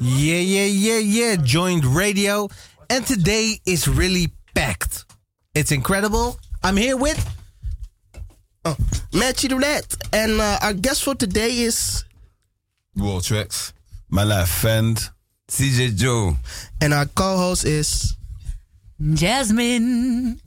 Yeah, yeah, yeah, yeah. Joint radio. And today is really packed. It's incredible. I'm here with. Oh, Matchy Roulette. And uh, our guest for today is. Waltrex. My life friend, CJ Joe. And our co host is. Jasmine.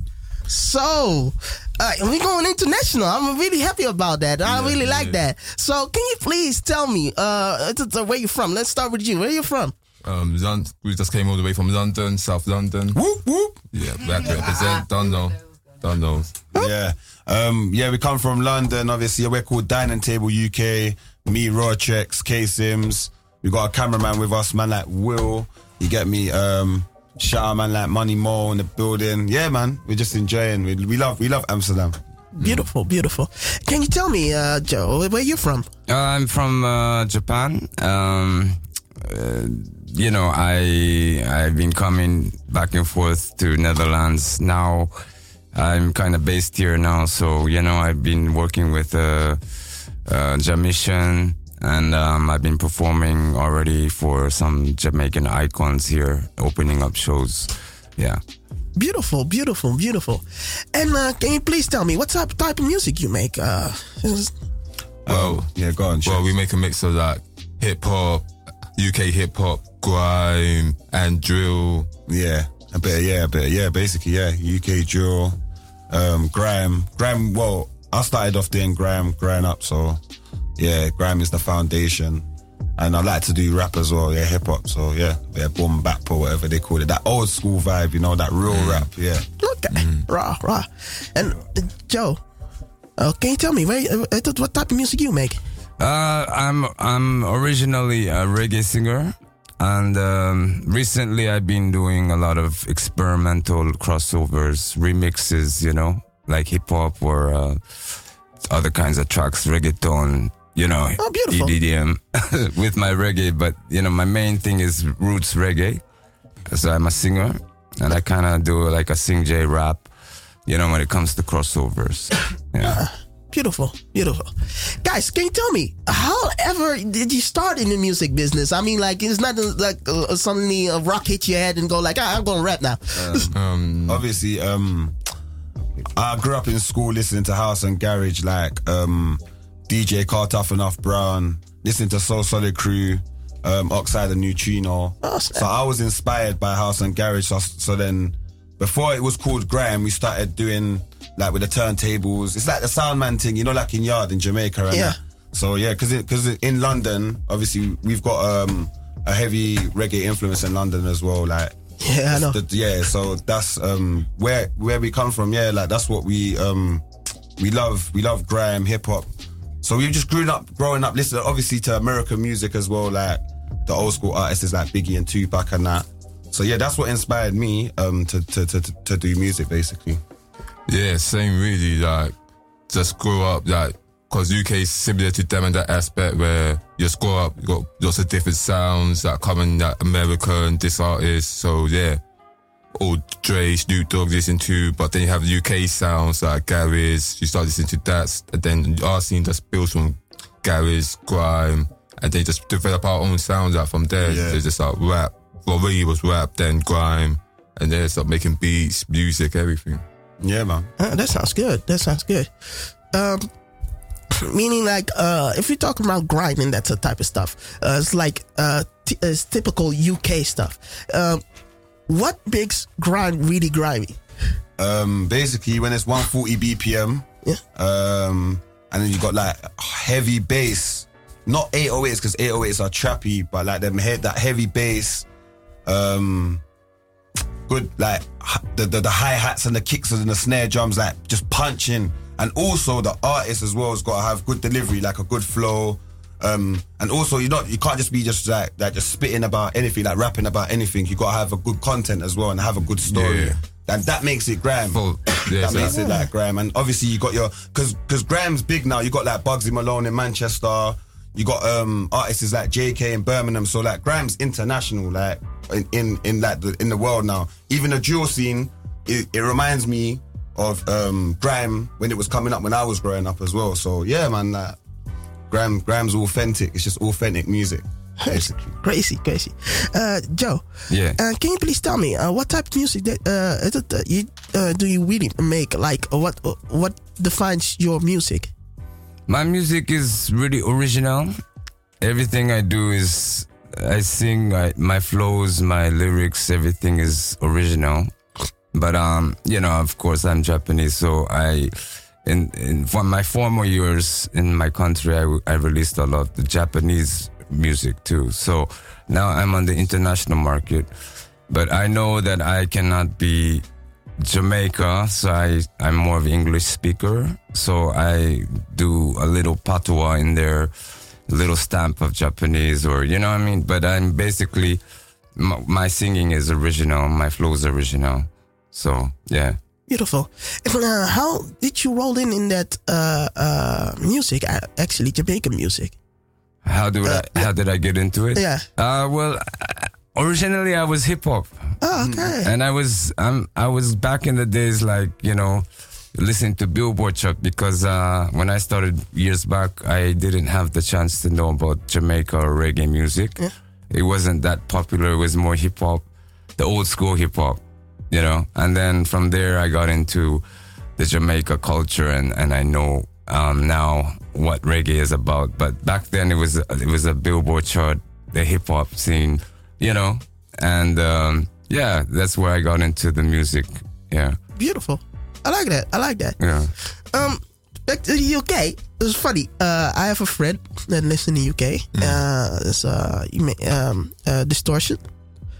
So, uh, we're going international. I'm really happy about that. I Yeah, really yeah. like that. So, can you please tell me uh, t- t- where you're from? Let's start with you. Where are you from? Um, Lon- we just came all the way from London, South London. Whoop whoop. Yeah, back to represent. Don't know. Don't know. Yeah. Um, yeah, we come from London. Obviously, we're called Dining Table UK. Me, Rawchex, K Sims. We got a cameraman with us, man like Will. You get me? Um, shout out man like Money Mo in the building. Yeah, man. We're just enjoying. We, we love we love Amsterdam. Beautiful, beautiful. Can you tell me, uh, Joe, where you from? Uh, I'm from uh, Japan. Um, uh, you know, I I've been coming back and forth to Netherlands. Now I'm kind of based here now, so you know I've been working with uh, uh, Jamishan, and um, I've been performing already for some Jamaican icons here, opening up shows. Yeah. Beautiful, beautiful, beautiful. And uh, can you please tell me what type, type of music you make? Uh, is- Well, yeah, go on. Well, we make a mix of like hip hop, UK hip hop, grime, and drill. Yeah, a bit. Yeah, a bit. Yeah, basically, yeah. UK drill, um, grime, grime. Well, I started off doing grime, growing up. So, yeah, grime is the foundation, and I like to do rap as well. Yeah, hip hop. So yeah, yeah, boom bap or whatever they call it. That old school vibe, you know, that real rap. Yeah. Okay, raw, raw. And uh, Joe, uh, can you tell me where, uh, what type of music you make? Uh, I'm I'm originally a reggae singer, and um, recently I've been doing a lot of experimental crossovers, remixes. You know, like hip hop or uh, other kinds of tracks, reggaeton. You know, Oh. EDM with my reggae. But you know, my main thing is roots reggae. So I'm a singer, and I kind of do like a singjay rap. You know, when it comes to crossovers. Yeah. Beautiful, beautiful. Guys, can you tell me how ever did you start in the music business? I mean, like it's not like uh, suddenly a rock hit your head and go like, ah, I'm gonna rap now. Um, Obviously, um, I grew up in school listening to house and garage, like um, DJ Karl Tuff Enuff Brown, listening to So Solid Crew, um, Oxide and Neutrino. so I was inspired by house and garage. So, so then, before it was called grime, we started doing like with the turntables. It's like the soundman thing, you know, like in Yard in Jamaica. And Yeah. that. So yeah, because because in London, obviously we've got um, a heavy reggae influence in London as well. Like Yeah, I know. the- yeah, so that's um where where we come from. Yeah, like that's what we um we love. We love grime, hip hop. So we've just grown up, growing up, listening obviously to American music as well, like the old school artists like Biggie and Tupac and that. So yeah, that's what inspired me um to to to, to, to do music basically. Yeah, same really. Like, just grow up like, cause UK is similar to them in that aspect where you just grow up, you got lots of different sounds that come in that American, this artist. So yeah, all Dre, Snoop Dogg listen to, but then you have UK sounds like garage. You start listening to that, and then our scene just builds from garage, grime, and then just develop our own sounds out from there. Yeah. It's just like rap. Well, really was rap, then grime, and then start making beats, music, everything. Yeah, man. Uh, that sounds good. That sounds good. Um, meaning like uh, if you're talking about grinding, that's a type of stuff. Uh, it's like uh, t- it's typical UK stuff. Um, what makes grind really grimy? Um, basically when it's 140 BPM, Yeah. um, and then you got like heavy bass, not 808s because 808s are trappy, but like them head that heavy bass, um, good like the the, the hi hats and the kicks and the snare drums like just punching, and also the artist as well has got to have good delivery, like a good flow. Um, and also you not you can't just be just like like just spitting about anything, like rapping about anything. You gotta have a good content as well and have a good story Yeah. and that makes it. Full- yeah, that so- makes it like grime, and obviously you got your because because grime's big now. You got like Bugsy Malone in Manchester. You got um artists like Jaykae in Birmingham. So like grime's international, like in in, in like the in the world now. Even the dual scene, it, it reminds me of um grime when it was coming up when I was growing up as well. So yeah, man, like, grime grime's authentic. It's just authentic music, basically. Crazy, crazy. Uh, Joe. Yeah. Uh, can you please tell me uh, what type of music that uh, uh, you uh, do you really make? Like what uh, what defines your music? My music is really original. Everything I do is I sing I, my flows, my lyrics, everything is original. But um, you know, of course, I'm Japanese, so I, in in for my former years in my country, I, I released a lot of Japanese music too. So now I'm on the international market, but I know that I cannot be Jamaica, so I, I'm more of an English speaker. So I do a little patois in there, a little stamp of Japanese, or you know what I mean. But I'm basically my, my singing is original, my flow is original. So yeah, Beautiful. And, uh, how did you roll in in that uh, uh, music? Uh, actually, Jamaican music. how do I, how did I get into it? Yeah. Uh, well, uh, originally I was hip hop. Oh, okay. and I was um I was back in the days like you know listening to Billboard chart because uh, when I started years back I didn't have the chance to know about Jamaica or reggae music. It wasn't that popular. It was more hip hop, the old school hip hop, you know. And then from there I got into the Jamaica culture and and I know um, now what reggae is about. But back then it was it was a Billboard chart, the hip hop scene, you know, and um, yeah, that's where I got into the music. Yeah, Beautiful. I like that. I like that. yeah. Um, back to the UK. It's funny. Uh, I have a friend that lives in the UK. Uh, it's uh, um, uh, distortion.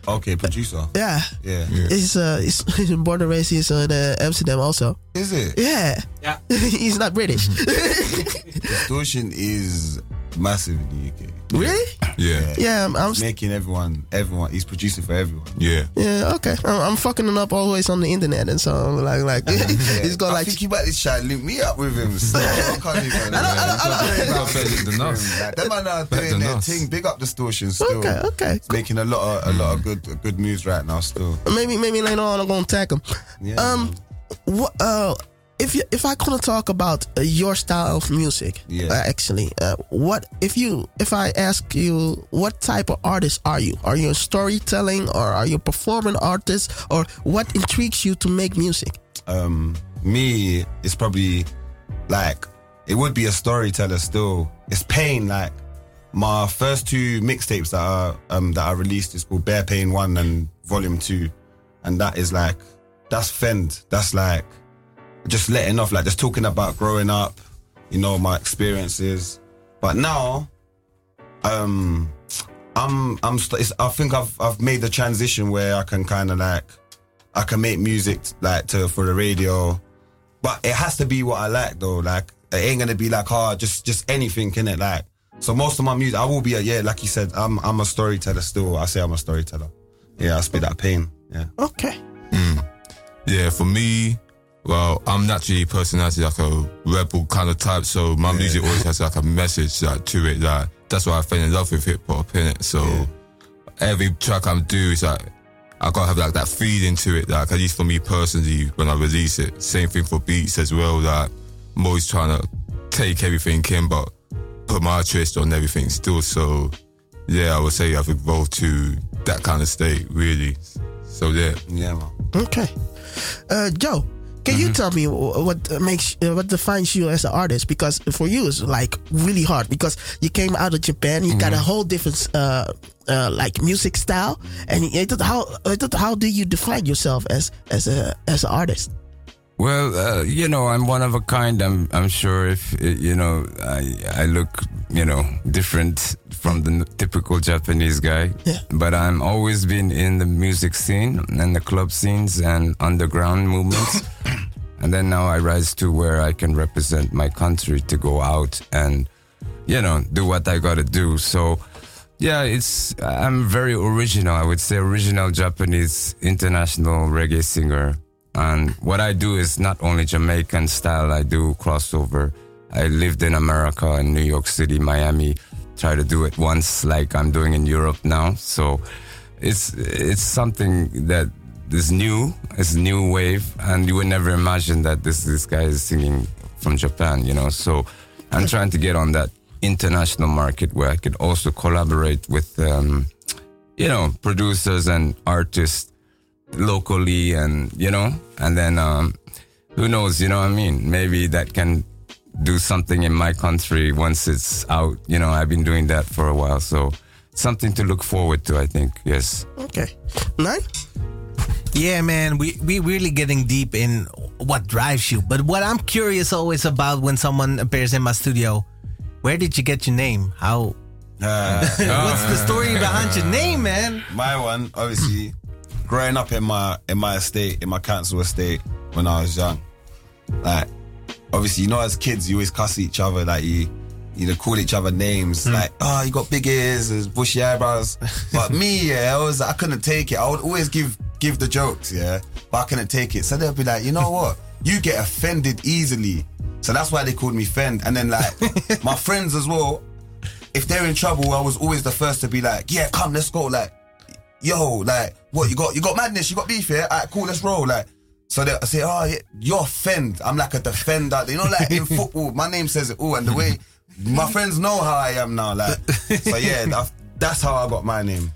Okay, producer. Yeah. Yeah. He's uh, he's, he's born and raised he's in uh, Amsterdam also. Is it? Yeah. Yeah. he's not British. Distortion is massive in the UK. really? Yeah. Yeah. I'm, I'm He's making everyone, everyone. He's producing for everyone. Yeah. yeah. Okay. I'm, I'm fucking him up always on the internet and so I'm like like he's got like. I think you might try to link me up with him. So I can't even. I don't- I don't- I don't- better than us. Them man are Better doing than their thing. Big up distortion still. Okay. Okay. He's making a lot of a lot of good good moves right now still. Maybe maybe later on I'm gonna tag him. Yeah. Um, what uh, if you if I couldn't talk about uh, your style of music, Yeah. uh, actually, uh, what if you if I ask you what type of artist are you? Are you a storytelling or are you a performing artist or what intrigues you to make music? um, me, it's probably like it would be a storyteller still. It's pain. Like my first two mixtapes that are um that I released is called Bear Pain One and Volume Two, and that is like that's Fend. That's like just letting off, like just talking about growing up, you know, my experiences. But now, um, I'm I'm st- it's, I think I've I've made the transition where I can kind of like I can make music like to for the radio, but it has to be what I like though. Like it ain't gonna be like oh just just anything in it. Like so most of my music I will be a yeah like you said I'm I'm a storyteller still. I say I'm a storyteller. Yeah, I spit that pain. Yeah. Okay, Yeah, for me, well, I'm naturally a personality like a rebel kind of type, so my music always has like a message like to it. Like that's why I fell in love with hip hop in it. So every track I'm do is like I gotta have like that feeling to it. Like at least for me personally, when I release it. Same thing for beats as well. Like I'm always trying to take everything in, but put my twist on everything still. So yeah, I would say I've evolved to that kind of state really. So yeah. Yeah, man. okay. Uh, Joe, can you tell me what makes uh, what defines you as an artist? Because for you it's like really hard because you came out of Japan, you got a whole different uh, uh, like music style, and how how do you define yourself as as a as an artist? Well, uh, you know, I'm one of a kind. I'm, I'm sure if uh, you know, I, I look, you know, different from the typical Japanese guy. Yeah. But I'm always been in the music scene and the club scenes and underground movements. and then now I rise to where I can represent my country to go out and, you know, do what I got to do. So. Yeah, it's I'm very original. I would say original Japanese international reggae singer And what I do is not only Jamaican style, I do crossover. I lived in America, in New York City, Miami. Try to do it once, like I'm doing in Europe now. So it's it's something that is new. It's new wave, and you would never imagine that this this guy is singing from Japan. You know, so I'm trying to get on that international market where I could also collaborate with, um, you know, producers and artists locally, and you know, and then um, who knows? You know what I mean? Maybe that can do something in my country once it's out. You know, I've been doing that for a while, so something to look forward to. I think. Yes. Okay. Nine? Yeah, man, we we really getting deep in what drives you. But what I'm curious always about when someone appears in my studio, where did you get your name? How? Uh, What's the story behind your name, man? my one, obviously, growing up in my in my estate, in my council estate when I was young, like obviously, you know, as kids, you always cuss each other, like you. You know, call each other names hmm. like, oh, you got big ears, there's bushy eyebrows. But me, yeah, I was, I couldn't take it. I would always give, give the jokes, yeah, but I couldn't take it. So they'll be like, you know what? You get offended easily. So that's why they called me Fend. And then like my friends as well, if they're in trouble, I was always the first to be like, yeah, come, let's go. Like, yo, like, what you got? You got madness? You got beef here? Alright, cool, let's roll. Like, so they say, oh, yeah, you're Fend. I'm like a defender. You know, like in football, my name says it all, and the way my friends know how I am now. Like, so yeah, that, that's how I got my name.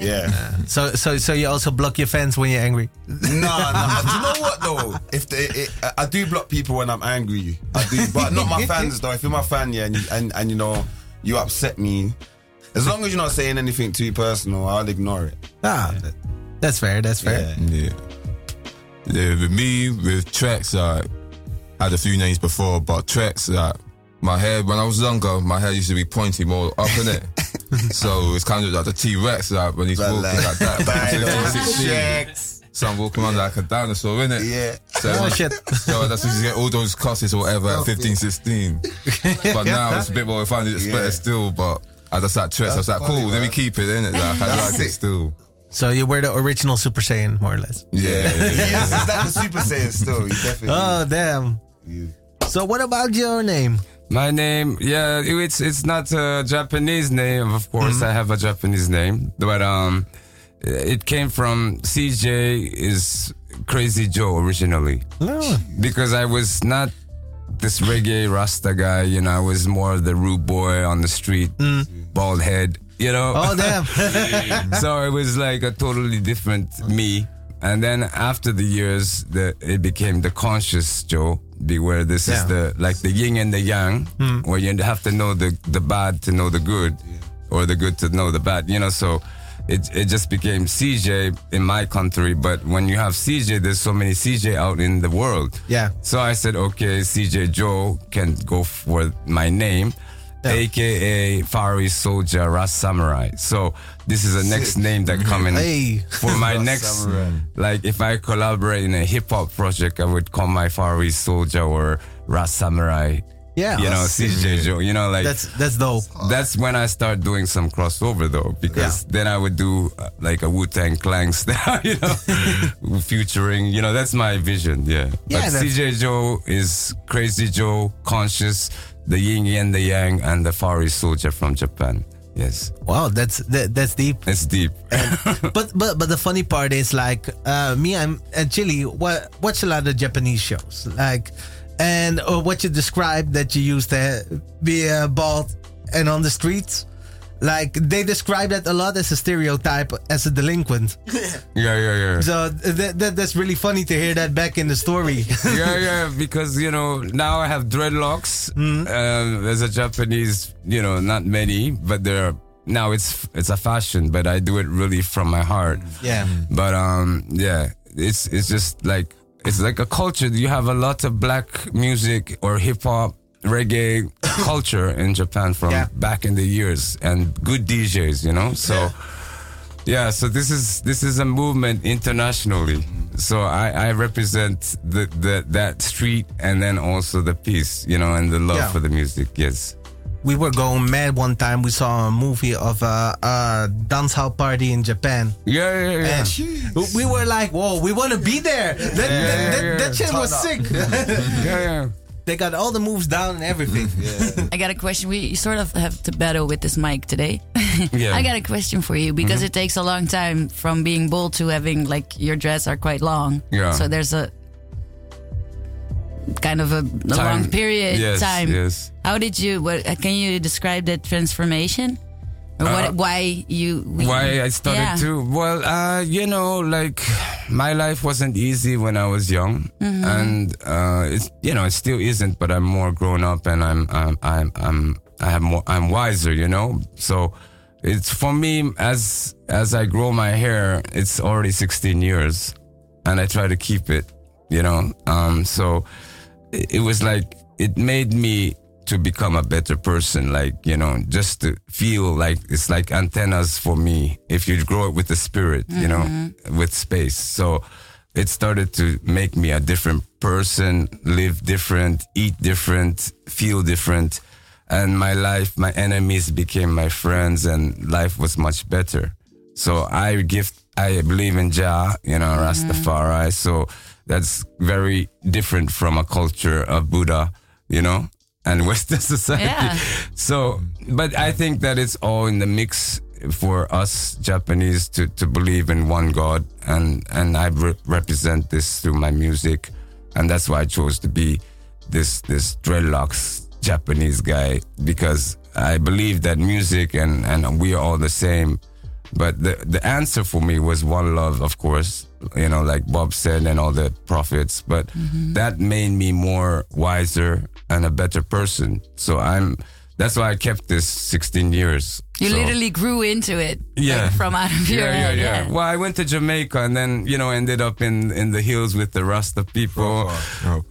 Yeah. So so so you also block your fans when you're angry. No, no. Do you know what though? If they, it, I do block people when I'm angry, I do, but not my fans though. If you're my fan, yeah, and you, and, and you know you upset me, as long as you're not saying anything too personal, I'll ignore it. Ah, that's fair. That's fair. Yeah. Yeah. Yeah, with me, with tracks, I had a few names before, but tracks, like, my hair, when I was younger, my hair used to be pointy more up in it. so it's kind of like the T Rex, like, when he's But walking like- like that. Bang, 15, 16. So I'm walking around like a dinosaur, innit? Yeah. So, Oh shit. so that's when you get all those cusses or whatever at 15, 16. But now it's a bit more refined, it's Yeah. better still, but I just like tracks, I was like, funny, cool, let me keep it, innit? Like, I like it still. So you were the original Super Saiyan, more or less. Yeah, yeah, yeah. Yes, it's like the Super Saiyan still. Definitely. Oh damn. you- So what about your name? My name, yeah, it's it's not a Japanese name. Of course, I have a Japanese name, but um, it came from CJ is Crazy Joe originally Oh, because I was not this reggae Rasta guy. You know, I was more the rude boy on the street, bald head. You know, oh damn. so it was like a totally different me. And then after the years, the, it became the conscious Joe, be where this Yeah. is the like the yin and the yang, hmm. where you have to know the the bad to know the good, or the good to know the bad. You know, so it it just became CJ in my country. But when you have CJ, there's so many CJ out in the world. Yeah. So I said, okay, CJ Joe can go for my name, aka Far East Soldier Ras Samurai. So this is the next name that coming Hey. for my next. Samurai. Like if I collaborate in a hip hop project, I would call my Far East Soldier or Ras Samurai. Yeah. you know, CJ Joe. You know, like That's that's dope. that's when I start doing some crossover though, because then I would do uh, like a Wu Tang Clan style, you know, featuring, you know, that's my vision, yeah. Yeah, but CJ Joe is Crazy Joe, Conscious, the Yin and the Yang, and the Far East Soldier from Japan. Yes, Wow, that's that, that's deep. it's deep. but but but the funny part is like uh, me I'm and Chili wa- watch a lot of Japanese shows like and uh, what you described that you used to be uh, bald and on the streets like they describe that a lot as a stereotype as a delinquent yeah, yeah, yeah. so that, that that's really funny to hear that back in the story yeah, yeah, because you know now I have dreadlocks. Um, as a Japanese, you know, not many, but there. Are, now it's it's a fashion, but I do it really from my heart. yeah But um, yeah, it's it's just like it's like a culture. You have a lot of black music or hip hop, reggae culture in Japan from Yeah. back in the years, and good DJs, you know. So yeah, so this is this is a movement internationally. So I, I represent the, the that street and then also the peace, you know, and the love Yeah. for the music. Yes. we were going mad one time. We saw a movie of a, a dance hall party in Japan. Yeah, yeah, yeah. And we were like, whoa, we want to be there. That, that, that, yeah. that shit was up. sick. yeah, yeah. They got all the moves down and everything. I got a question. We sort of have to battle with this mic today. Yeah. I got a question for you because it takes a long time from being bold to having like your dreads are quite long. Yeah. So there's a kind of a, a long period yes, time. Yes. How did you? What uh, can you describe that transformation? Or what? Uh, why you? Why I started Yeah. to? Well, uh, you know, like my life wasn't easy when I was young, and uh, it's you know it still isn't. But I'm more grown up, and I'm I'm I'm, I'm I have more I'm wiser, you know. So it's for me as as I grow my hair, it's already 16 years, and I try to keep it, you know. Um, so it, it was like it made me to become a better person like you know just to feel like it's like antennas for me if you grow it with the spirit you know mm-hmm. with space. So it started to make me a different person live different eat different feel different and my life my enemies became my friends and life was much better. So I give, I believe in Jah, you know, mm-hmm. Rastafari. So that's very different from a culture of Buddha, you know, and Western society. Yeah. So, but I think that it's all in the mix for us Japanese to, to believe in one God. And, and I re- represent this through my music. And that's why I chose to be this, this dreadlocks Japanese guy because I believe that music and, and we are all the same. But the, the answer for me was one love, of course, you know, like Bob said and all the prophets. But mm-hmm. that made me more wiser and a better person. So I'm, that's why I kept this 16 years. You So- literally grew into it. Yeah. like, from out of your yeah, yeah, head. yeah, Well, I went to Jamaica and then, you know, ended up in, in the hills with the Rasta people.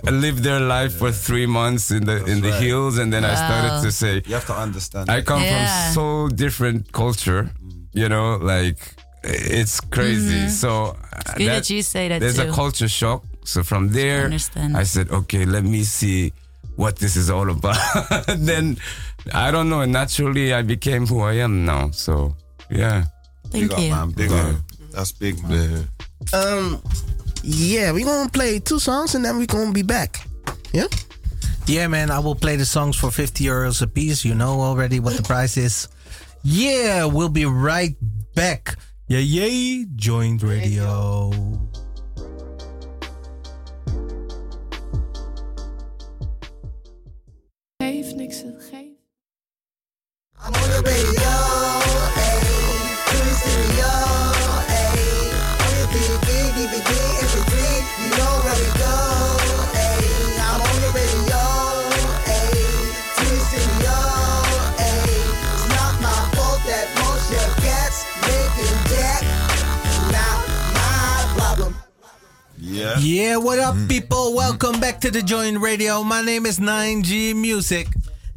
I lived their life for three months in the in the right. hills, and then I started to say, You have to understand. I come Yeah. from so different culture, you know, like it's crazy. So uh, Mm-hmm. good that you say that There's too. a culture shock. So from there, understand. I said, okay, let me see what this is all about. then I don't know. Naturally, I became who I am now. So yeah. Thank big up, you. man. Big up. That's big, man. Um, yeah, we're gonna play two songs and then we're gonna be back. Yeah. Yeah, man, I will play the songs for 50 euros a piece. You know already what the price is. Yeah, we'll be right back. Yeah, yay, joint radio. Geef Yeah. What up, people? Welcome back to the Joint Radio. My name is 9G Music.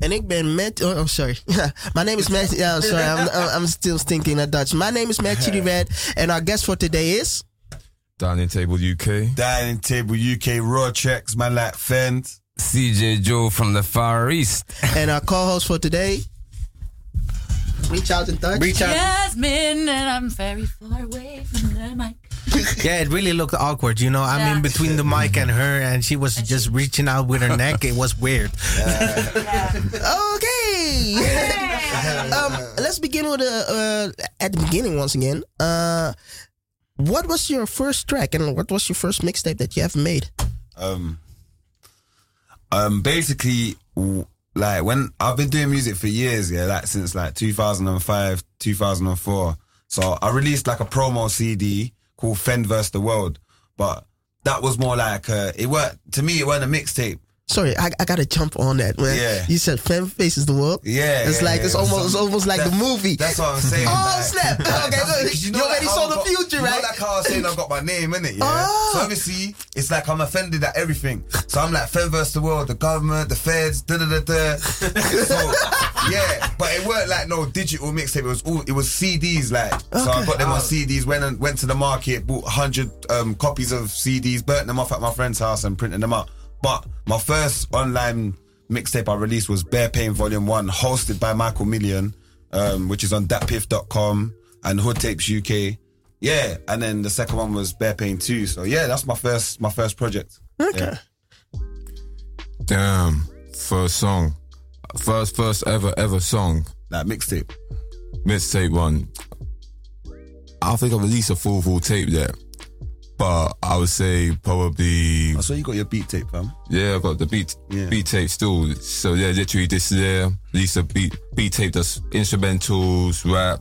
En ik ben Matt. Oh, oh, sorry. My name is Matt. Yeah, sorry. I'm, I'm, I'm still thinking in Dutch. My name is Matt Chitty Red, and our guest for today is. Dining Table UK. Dining Table UK Raw Checks, man like Fend. CJ Joe from the Far East. And our co-host for today. Reach out in touch. Reach out. Jasmine, and I'm very far away from the mic. Yeah, it really looked awkward. You know, I'm Yeah. in between the mic and her, and she was just reaching out with her neck. It was weird. Okay. um, let's begin with uh, uh, at the beginning once again. Uh, what was your first track and what was your first mixtape that you have made? Um, um, basically, like when I've been doing music for years, yeah, like since like 2005, 2004. So I released like a promo CD called Fend vs the World, but that was more like uh, it weren't to me. It weren't a mixtape. Sorry, I, I gotta jump on that. Man. Yeah. You said "Femme Faces the World." Yeah, it's yeah, like yeah. it's almost it's almost like the movie. That's what I'm saying. Oh, like- snap. Okay, that's- good. 'cause You already saw the got- future, you know right? like how I was saying I got my name in it, yeah. Oh. So obviously, it's like I'm offended at everything. So I'm like Fem versus the world, the government, the feds, da da da da. So yeah, but it weren't like no digital mixtape. It was all it was CDs, like. So I got them on CDs. Went and went to the market, bought hundred um, copies of CDs, burnt them off at my friend's house, and printed them out. But my first online mixtape I released was Bear Pain Volume 1, hosted by Michael Million, um, which is on datpiff.com and Hood Tapes UK. Yeah, and then the second one was Bear Pain 2. So yeah, that's my first my first project. Okay. Damn, first song, first first ever ever song, That mixtape. mixtape one. I think I released a full full tape yet, but I would say probably I saw you got your beat tape, fam. yeah. I got the beat Yeah. beat tape still. So yeah, literally this year released a beat beat tape that's instrumentals, rap.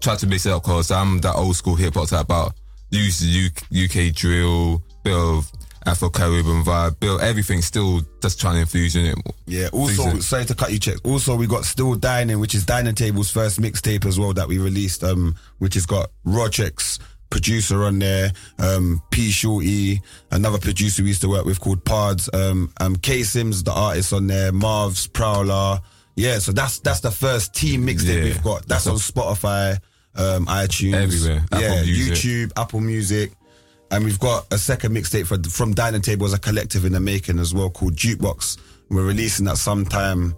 Try to mix it up because I'm that old school hip hop type But use the UK drill, bit of Afro Caribbean vibe, bit of everything still just trying to infuse in it. Yeah. Also, sorry to cut you, checks. Also, we got Still Dining, which is Dining Table's first mixtape as well that we released. Um, which has got Rochex producer on there, um, P Shorty, another producer we used to work with called Pards, um, um, K Sims, the artist on there, Marv's Prowler. Yeah, so that's that's the first team mixtape Yeah. we've got. That's on Spotify, um, iTunes, Everywhere. Apple yeah, Music. YouTube, Apple Music. And we've got a second mixtape for, from Dining Table as a collective in the making as well called Jukebox. We're releasing that sometime,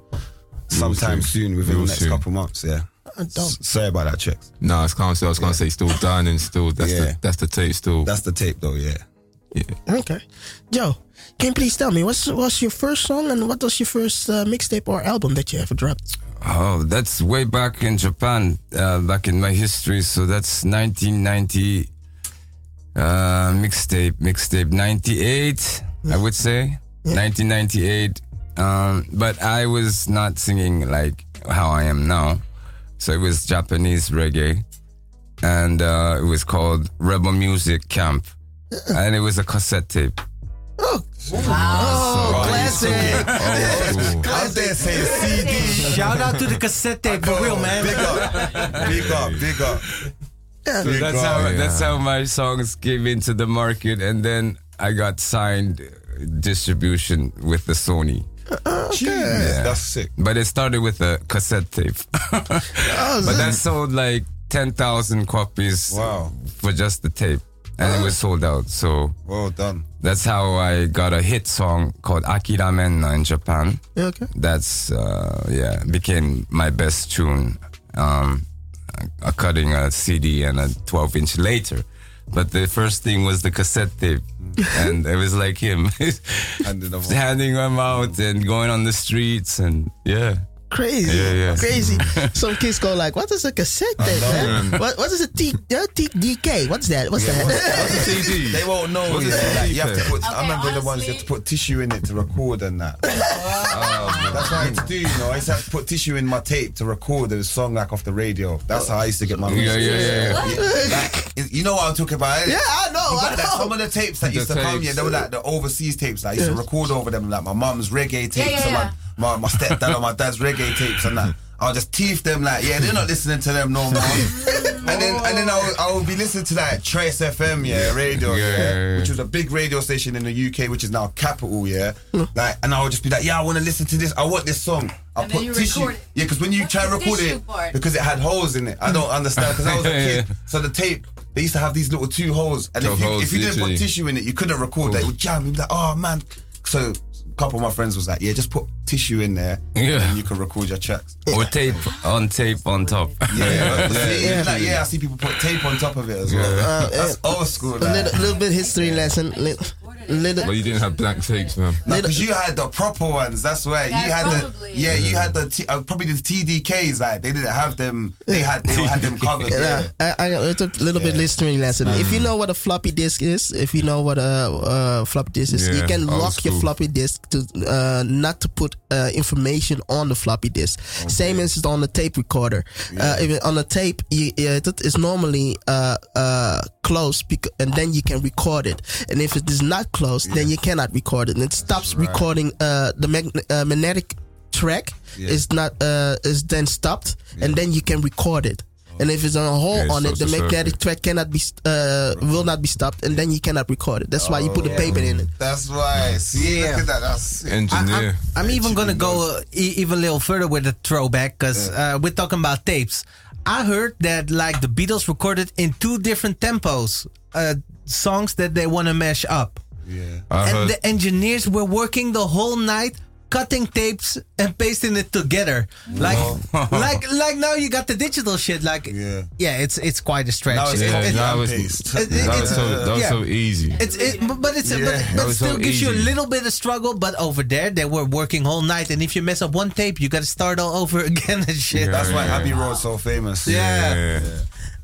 sometime soon within Real the next soon. couple months. Yeah. Dope. S- Sorry about that, checks. No, I can't say. I was gonna say still done and Still, that's Yeah. the that's the tape. Still, That's the tape though. Yeah. yeah. Okay. Joe, can you please tell me what's what's your first song and what was your first uh, mixtape or album that you ever dropped? Oh, that's way back in Japan, uh, back in my history. So that's 1990 uh, mixtape, mixtape 98, I would say. 1998. Um, but I was not singing like how I am now. So it was Japanese reggae. And uh, it was called Rebel Music Camp. And it was a cassette tape. Oh, classic. Out there saying CD. Shout out to the cassette tape for real, man. Big up. Big up. Big up. So Big that's up. how yeah. that's how my songs came into the market, and then I got signed uh, distribution with the Sony. Jeez, That's sick. But it started with a cassette tape, but that sold like ten thousand copies Wow. for just the tape, and it was sold out. So Well done. that's how I got a hit song called Akiramen in Japan. Yeah, okay. That's uh, yeah became my best tune. Um, uh, cutting a CD and a 12 inch later. But the first thing was the cassette tape, mm. and it was like him Handing them off. handing them out and going on the streets, and yeah. Crazy. Yeah, yeah. Crazy. Some kids go like, what is a cassette tape, man? What, what is a T, uh, T, DK? What's that? What's that? CD. They won't know. What's yeah. Like, CD you have to player? put. I remember the ones you have to put tissue in it to record and that. That's what I had to do. You know, I used to have to put tissue in my tape to record a song like off the radio. That's how I used to get my music. yeah, yeah, yeah. Like, you know what I'm talking about? yeah, I know. You I got, like, know. some of the tapes that used The to come, tapes. yeah, they were like the overseas tapes. That I used to record over them, like my mum's reggae tapes yeah, and yeah. My, my, my stepdad and my dad's reggae tapes and that. I'll just teeth them like, yeah, they're not listening to them no more. and then and then I would, I would be listening to that Choice FM, yeah, radio, Yeah, yeah, yeah, yeah. which was a big radio station in the UK, which is now Capital, yeah. Like, and I would just be like, yeah, I want to listen to this. I want this song. I And put then you tissue. record it. Yeah, because when you What's try to record it, part? because it had holes in it. I don't understand because I was a kid. So the tape, they used to have these little two holes, and if you, holes, if you didn't put tissue in it, you couldn't record. They would jam. You'd be like, oh man. So a couple of my friends was like, yeah, just put tissue in there, Yeah. and you can record your tracks. Or tape on tape on top. Yeah, yeah, Yeah. Like, yeah. I see people put tape on top of it as well. Uh, uh, That's old school. A little, little bit history lesson. Little, little, But you didn't have blank tapes, man. No, because you had the proper ones. That's why Yeah, you had the probably. yeah, you had the T, uh, probably the TDKs. Like they didn't have them. They had they had them covered. Yeah, Yeah. I, I got a little bit listening lesson. If you know what a floppy disk is, if you know what a uh, floppy disk is, you can old lock your floppy disk to uh, not to put uh, information on the floppy disk. Same as on the tape recorder. Uh, if on the tape, you, it is normally uh, uh, closed, bec- and then you can record it. And if it is not closed, then you cannot record it, and it stops recording uh, the mag- uh, magnetic track Yeah. is not uh, is then stopped, and then you can record it. And if it's on a hole Yeah, it on it, the the magnetic circuit. track cannot be uh, will not be stopped, and then you cannot record it. That's why you put the paper in it. That's why. See, Yeah. look at that. That's sick. I, Engineer. am even gonna go uh, e- even a little further with the throwback because uh, we're talking about tapes. I heard that like the Beatles recorded in two different tempos, uh, songs that they want to mash up, yeah. I and heard. the engineers were working the whole night cutting tapes and pasting it together. Like, like, like now you got the digital shit. Like, Yeah. yeah, it's it's quite a stretch. Now it's It- copy it- now and it's- paste. it- That was it's- so, that was yeah. so easy. It's it, but but it's Yeah. but, That but was still so gives you a little bit of struggle. But over there, they were working all night, and if you mess up one tape, you got to start all over again and shit. That's why Yeah. Abbey Road's so famous. Yeah.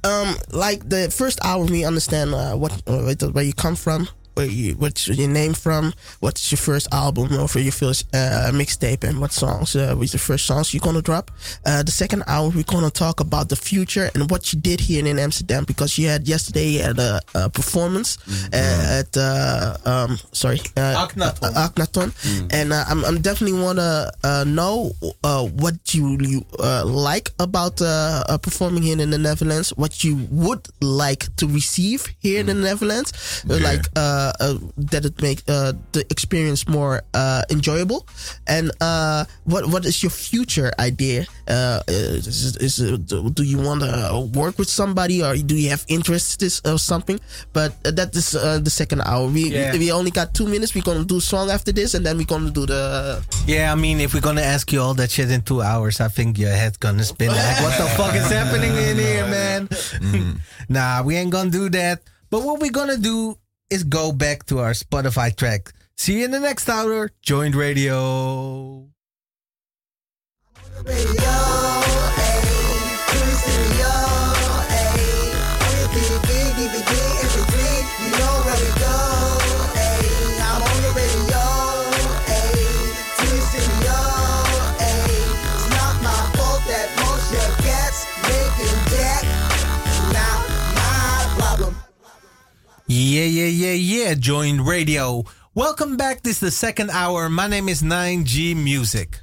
um like the first hour we understand uh, what uh, where- where you come from where you what's your name from what's your first album or for your first uh, mixtape and what songs uh, the first songs you're gonna drop? Uh, the second hour we're gonna talk about the future and what you did here in Amsterdam because you had yesterday you had a, a performance uh, at uh, um sorry uh, Akhnaton. and uh, I'm, I'm definitely wanna uh, know uh, what you, you uh, like about performing here in the Netherlands, what you would like to receive here in the Netherlands, uh, Yeah. like that it make uh, the experience more uh, enjoyable, and uh, what what is your future idea? Uh, is, is, it- do you want to work with somebody, or do you have interests or something? But uh, that is uh, the second hour. We Yeah. we only got two minutes. We're gonna do song after this, and then we're gonna do the. Yeah, I mean, if we're gonna ask you all that shit in two hours, I think your head's gonna spin. Like, what the fuck is happening in here, man? nah, we ain't gonna do that. But what we're gonna do is go back to our Spotify track. See you in the next hour. Joint Radio. Radio, Yeah, yeah, yeah, yeah. Joint Radio. Welcome back. This is the second hour. My name is 9G Music.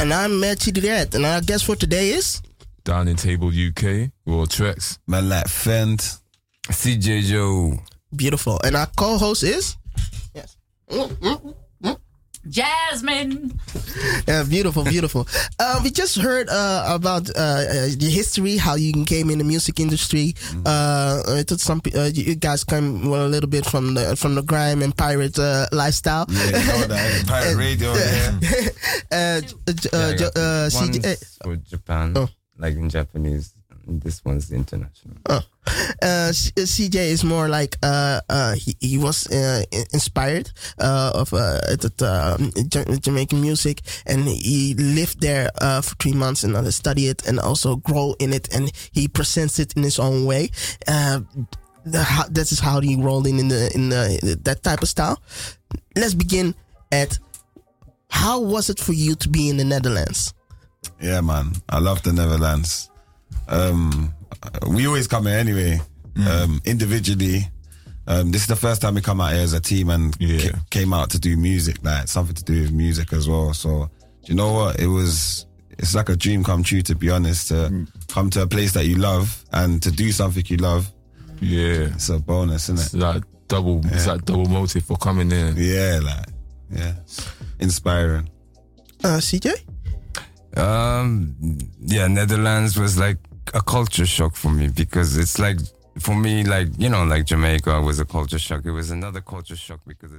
And I'm Matt Red, and our guest for today is. Dining Table UK, World Tracks. Man, like Fend. CJ Joe. Beautiful. And our co host is? Yes. Mm, mm, Jasmine. Yeah, beautiful, beautiful. uh, we just heard uh, about uh, uh, the history, how you came in the music industry. Uh, it was some uh, you guys came well, a little bit from the from the grime and pirate uh, lifestyle. Yeah, you know that. Pirate Radio, yeah. uh, uh, j- j- CJ, One's for Japan, Oh. like in Japanese. And This one's international. uh, C- uh, CJ is more like uh, uh, he, he was uh, inspired uh, of uh, that um, Ja- Jamaican music, and he lived there uh, for three months and uh, study it and also grow in it, and he presents it in his own way. Uh, the, how, that is how he rolled in in the in the, that type of style. Let's begin at how was it for you to be in the Netherlands? Yeah, man. I love the Netherlands. Um, we always come here anyway, um, individually. Um, this is the first time we come out here as a team and Yeah. ca- came out to do music, like something to do with music as well. So, do you know what? It was, it's like a dream come true, to be honest, to come to a place that you love and to do something you love. Yeah. It's a bonus, isn't It's it? like double, it's like double motive for coming in. Yeah, like, yeah. Inspiring. Uh, CJ? Um, yeah, Netherlands was like a culture shock for me because it's like for me, like you know, like Jamaica was a culture shock. It was another culture shock because.